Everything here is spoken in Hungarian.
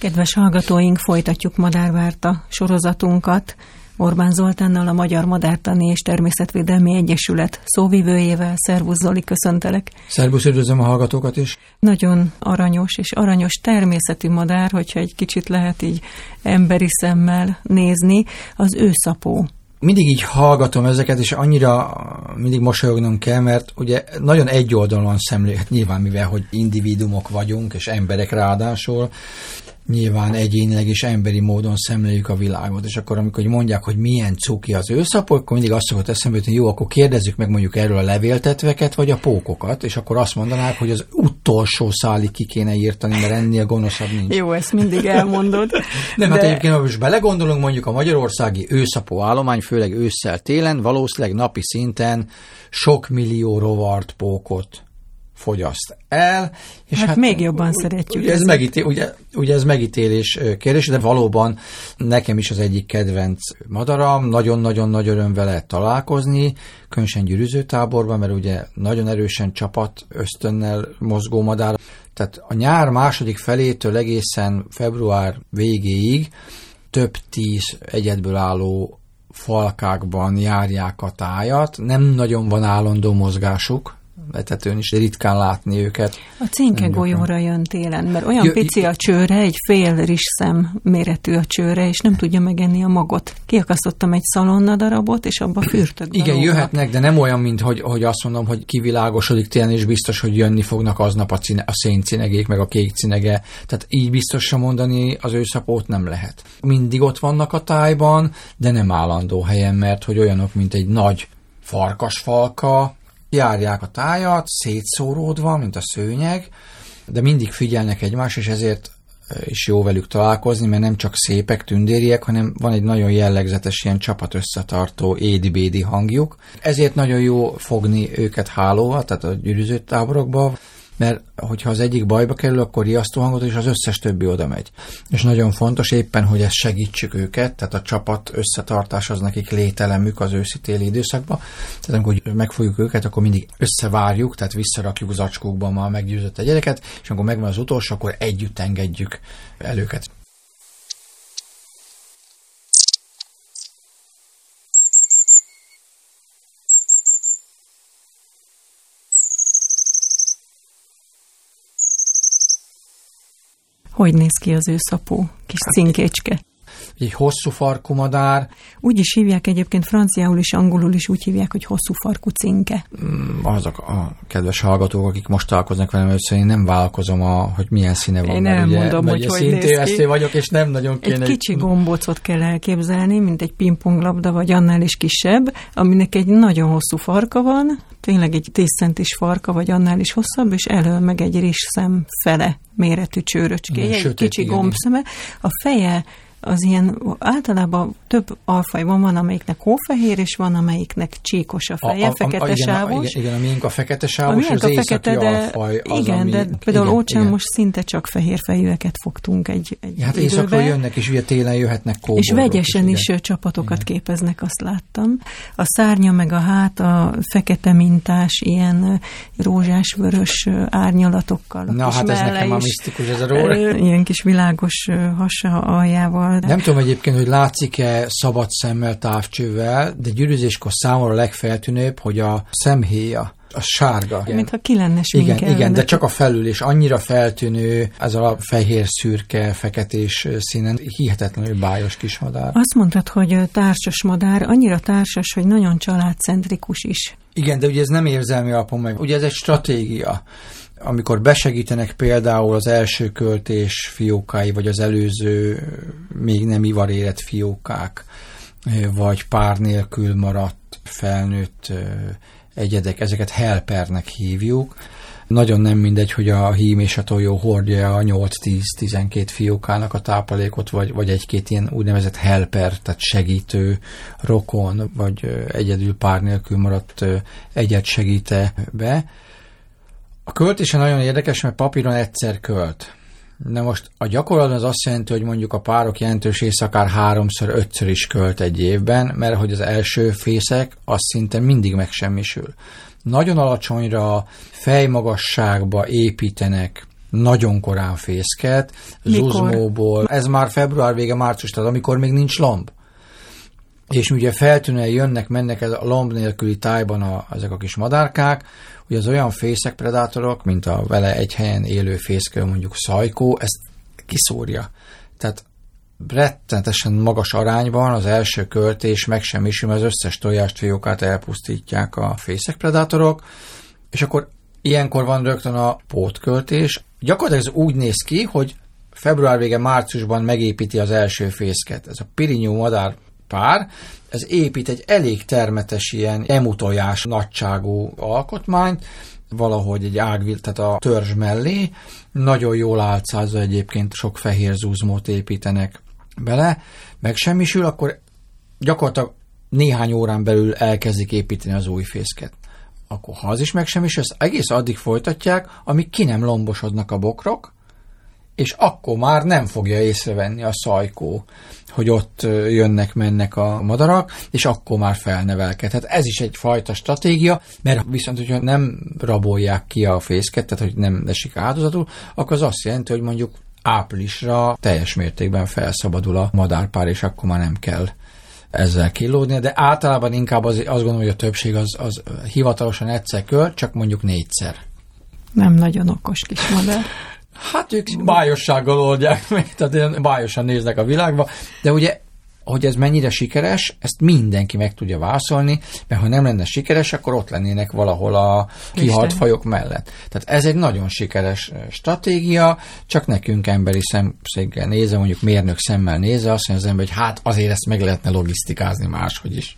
Kedves hallgatóink, folytatjuk Madárvárta sorozatunkat. Orbán Zoltánnal, a Magyar Madártani és Természetvédelmi Egyesület szóvivőjével. Szervusz Zoli, köszöntelek. Szervusz, üdvözlöm a hallgatókat is. Nagyon aranyos és aranyos természeti madár, hogyha egy kicsit lehet így emberi szemmel nézni, az őszapó mindig így hallgatom ezeket, és annyira mindig mosolyognom kell, mert ugye nagyon egy oldalon szemléljük, hát nyilván mivel, hogy individumok vagyunk, és emberek ráadásul, nyilván egyénileg és emberi módon szemléljük a világot, és akkor amikor mondják, hogy milyen cuki az őszapó, akkor mindig azt szokott eszembe hogy jó, akkor kérdezzük meg mondjuk erről a levéltetveket, vagy a pókokat, és akkor azt mondanák, hogy az utolsó szálig ki kéne írtani, mert ennél gonoszabb nincs. Jó, ezt mindig elmondod. Nem, hát de... hát egyébként, ha most belegondolunk, mondjuk a magyarországi őszapó állomány, főleg ősszel télen, valószínűleg napi szinten sok millió rovart, pókot fogyaszt el. És hát, hát még jobban szeretjük. Ugye ez, megítél, ugye, ugye ez megítélés kérdés, de valóban nekem is az egyik kedvenc madaram, nagyon-nagyon nagy öröm vele találkozni, különösen gyűrűzőtáborban, mert ugye nagyon erősen csapat ösztönnel mozgó madár. Tehát a nyár második felétől egészen február végéig több tíz egyedből álló falkákban járják a tájat, nem nagyon van állandó mozgásuk, etetőn is ritkán látni őket. A cinke golyóra jön télen, mert olyan Jö, pici a csőre, egy fél rizszem méretű a csőre, és nem tudja megenni a magot. Kiakasztottam egy szalonna darabot, és abba fürtök Igen, darabot. jöhetnek, de nem olyan, mint hogy, hogy azt mondom, hogy kivilágosodik télen, és biztos, hogy jönni fognak aznap a, cine, a széncinegék, meg a kék cinege. Tehát így biztosra mondani az őszapót nem lehet. Mindig ott vannak a tájban, de nem állandó helyen, mert hogy olyanok, mint egy nagy farkasfalka, járják a tájat, szétszóródva, mint a szőnyeg, de mindig figyelnek egymást, és ezért is jó velük találkozni, mert nem csak szépek, tündériek, hanem van egy nagyon jellegzetes ilyen csapat összetartó édi-bédi hangjuk. Ezért nagyon jó fogni őket hálóval, tehát a gyűrűző táborokba, mert hogyha az egyik bajba kerül, akkor riasztó hangot, és az összes többi oda megy. És nagyon fontos éppen, hogy ezt segítsük őket, tehát a csapat összetartás az nekik lételemük az őszi-téli időszakban. Tehát amikor megfogjuk őket, akkor mindig összevárjuk, tehát visszarakjuk zacskókba a meggyőzött egyedeket, és amikor megvan az utolsó, akkor együtt engedjük el őket. Hogy néz ki az ő szapó, kis hát, cinkécske? Egy hosszú farkú madár. Úgy is hívják egyébként franciául és angolul is úgy hívják, hogy hosszú farkú cinke. Mm, azok a kedves hallgatók, akik most találkoznak velem először, én nem vállalkozom, a, hogy milyen színe van. Én nem ugye, mondom, hogy hogy néz ki. vagyok, és nem nagyon kéne. Egy kicsi gombócot kell elképzelni, mint egy pingponglabda, vagy annál is kisebb, aminek egy nagyon hosszú farka van, tényleg egy 10 centis farka, vagy annál is hosszabb, és elől meg egy rizszem fele méretű csőröcské, egy kicsi gombszeme. A feje az ilyen általában több alfajban van, amelyiknek hófehér, és van, amelyiknek csíkos a feje, a, a, fekete a, igen, sávos. Igen, igen, a miénk a fekete sávos, a az a fekete, de, alfaj az, Igen, ami, de például igen, Ócsán igen. most szinte csak fehér fejűeket fogtunk egy, egy Hát éjszakról jönnek, és ugye télen jöhetnek kóborok. És vegyesen is, is csapatokat igen. képeznek, azt láttam. A szárnya meg a hát a fekete mintás, ilyen rózsás-vörös árnyalatokkal. Na hát ez nekem a misztikus, ez a róla. Ilyen kis világos hasa aljával de... Nem tudom egyébként, hogy látszik-e szabad szemmel, távcsővel, de gyűrűzéskor számomra a legfeltűnőbb, hogy a szemhéja a sárga. Mintha ki lenne Igen, igen, de csak a felül, és annyira feltűnő ez a fehér, szürke, feketés színen, hihetetlenül bájos kis madár. Azt mondtad, hogy társas madár, annyira társas, hogy nagyon családcentrikus is. Igen, de ugye ez nem érzelmi alapon meg. Ugye ez egy stratégia amikor besegítenek például az első költés fiókái, vagy az előző még nem ivarérett fiókák, vagy pár nélkül maradt felnőtt egyedek, ezeket helpernek hívjuk. Nagyon nem mindegy, hogy a hím és a tojó hordja a 8-10-12 fiókának a táplálékot, vagy, vagy egy-két ilyen úgynevezett helper, tehát segítő, rokon, vagy egyedül pár nélkül maradt egyet segíte be a költése nagyon érdekes, mert papíron egyszer költ. Na most a gyakorlatban az azt jelenti, hogy mondjuk a párok jelentős része akár háromszor, ötször is költ egy évben, mert hogy az első fészek az szinte mindig megsemmisül. Nagyon alacsonyra fejmagasságba építenek nagyon korán fészket, Mikor? zuzmóból. Ez már február vége, március, tehát amikor még nincs lomb. És ugye feltűnően jönnek, mennek ez a lomb nélküli tájban a, ezek a kis madárkák, hogy az olyan fészek predátorok, mint a vele egy helyen élő fészkő, mondjuk szajkó, ezt kiszórja. Tehát rettenetesen magas arányban az első költés meg sem is, mert az összes tojást, fiókát elpusztítják a fészekpredátorok, és akkor ilyenkor van rögtön a pótköltés. Gyakorlatilag ez úgy néz ki, hogy február vége, márciusban megépíti az első fészket. Ez a pirinyó madár pár, ez épít egy elég termetes ilyen emutojás nagyságú alkotmányt, valahogy egy ágvil, tehát a törzs mellé, nagyon jól álcázza egyébként, sok fehér zúzmót építenek bele, megsemmisül, akkor gyakorlatilag néhány órán belül elkezdik építeni az új fészket. Akkor ha az is megsemmisül, ezt egész addig folytatják, amíg ki nem lombosodnak a bokrok, és akkor már nem fogja észrevenni a szajkó, hogy ott jönnek-mennek a madarak, és akkor már felnevelkedhet. Ez is egy fajta stratégia, mert viszont, hogyha nem rabolják ki a fészket, tehát hogy nem esik áldozatul, akkor az azt jelenti, hogy mondjuk áprilisra teljes mértékben felszabadul a madárpár, és akkor már nem kell ezzel kilódni, de általában inkább az, azt gondolom, hogy a többség az, az hivatalosan egyszer költ, csak mondjuk négyszer. Nem nagyon okos kis madár. Hát ők bájossággal oldják meg, tehát ilyen bájosan néznek a világba, de ugye hogy ez mennyire sikeres, ezt mindenki meg tudja válaszolni, mert ha nem lenne sikeres, akkor ott lennének valahol a kihalt fajok mellett. Tehát ez egy nagyon sikeres stratégia, csak nekünk emberi szemszéggel nézve, mondjuk mérnök szemmel nézve, azt mondja az ember, hogy hát azért ezt meg lehetne logisztikázni máshogy is.